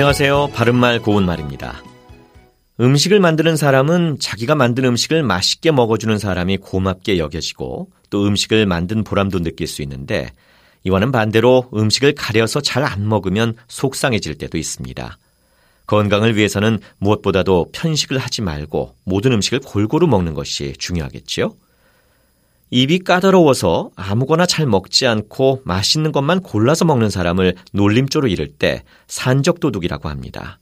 안녕하세요. 바른말 고운말입니다. 음식을 만드는 사람은 자기가 만든 음식을 맛있게 먹어주는 사람이 고맙게 여겨지고 또 음식을 만든 보람도 느낄 수 있는데 이와는 반대로 음식을 가려서 잘 안 먹으면 속상해질 때도 있습니다. 건강을 위해서는 무엇보다도 편식을 하지 말고 모든 음식을 골고루 먹는 것이 중요하겠지요. 입이 까다로워서 아무거나 잘 먹지 않고 맛있는 것만 골라서 먹는 사람을 놀림조로 이를 때 산적도둑이라고 합니다.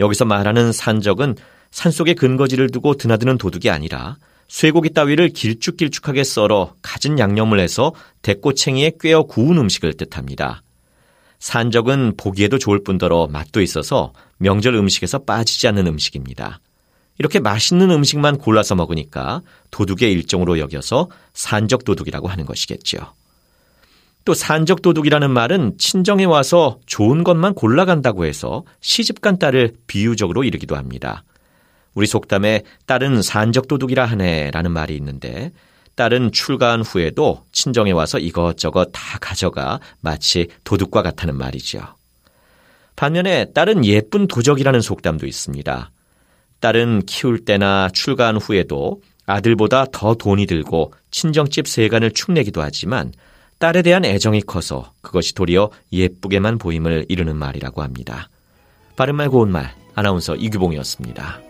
여기서 말하는 산적은 산속에 근거지를 두고 드나드는 도둑이 아니라 쇠고기 따위를 길쭉길쭉하게 썰어 갖은 양념을 해서 대꼬챙이에 꿰어 구운 음식을 뜻합니다. 산적은 보기에도 좋을 뿐더러 맛도 있어서 명절 음식에서 빠지지 않는 음식입니다. 이렇게 맛있는 음식만 골라서 먹으니까 도둑의 일종으로 여겨서 산적 도둑이라고 하는 것이겠죠. 또 산적 도둑이라는 말은 친정에 와서 좋은 것만 골라간다고 해서 시집간 딸을 비유적으로 이르기도 합니다. 우리 속담에 딸은 산적 도둑이라 하네라는 말이 있는데 딸은 출가한 후에도 친정에 와서 이것저것 다 가져가 마치 도둑과 같다는 말이죠. 반면에 딸은 예쁜 도적이라는 속담도 있습니다. 딸은 키울 때나 출가한 후에도 아들보다 더 돈이 들고 친정집 세간을 축내기도 하지만 딸에 대한 애정이 커서 그것이 도리어 예쁘게만 보임을 이루는 말이라고 합니다. 바른말 고운말 아나운서 이규봉이었습니다.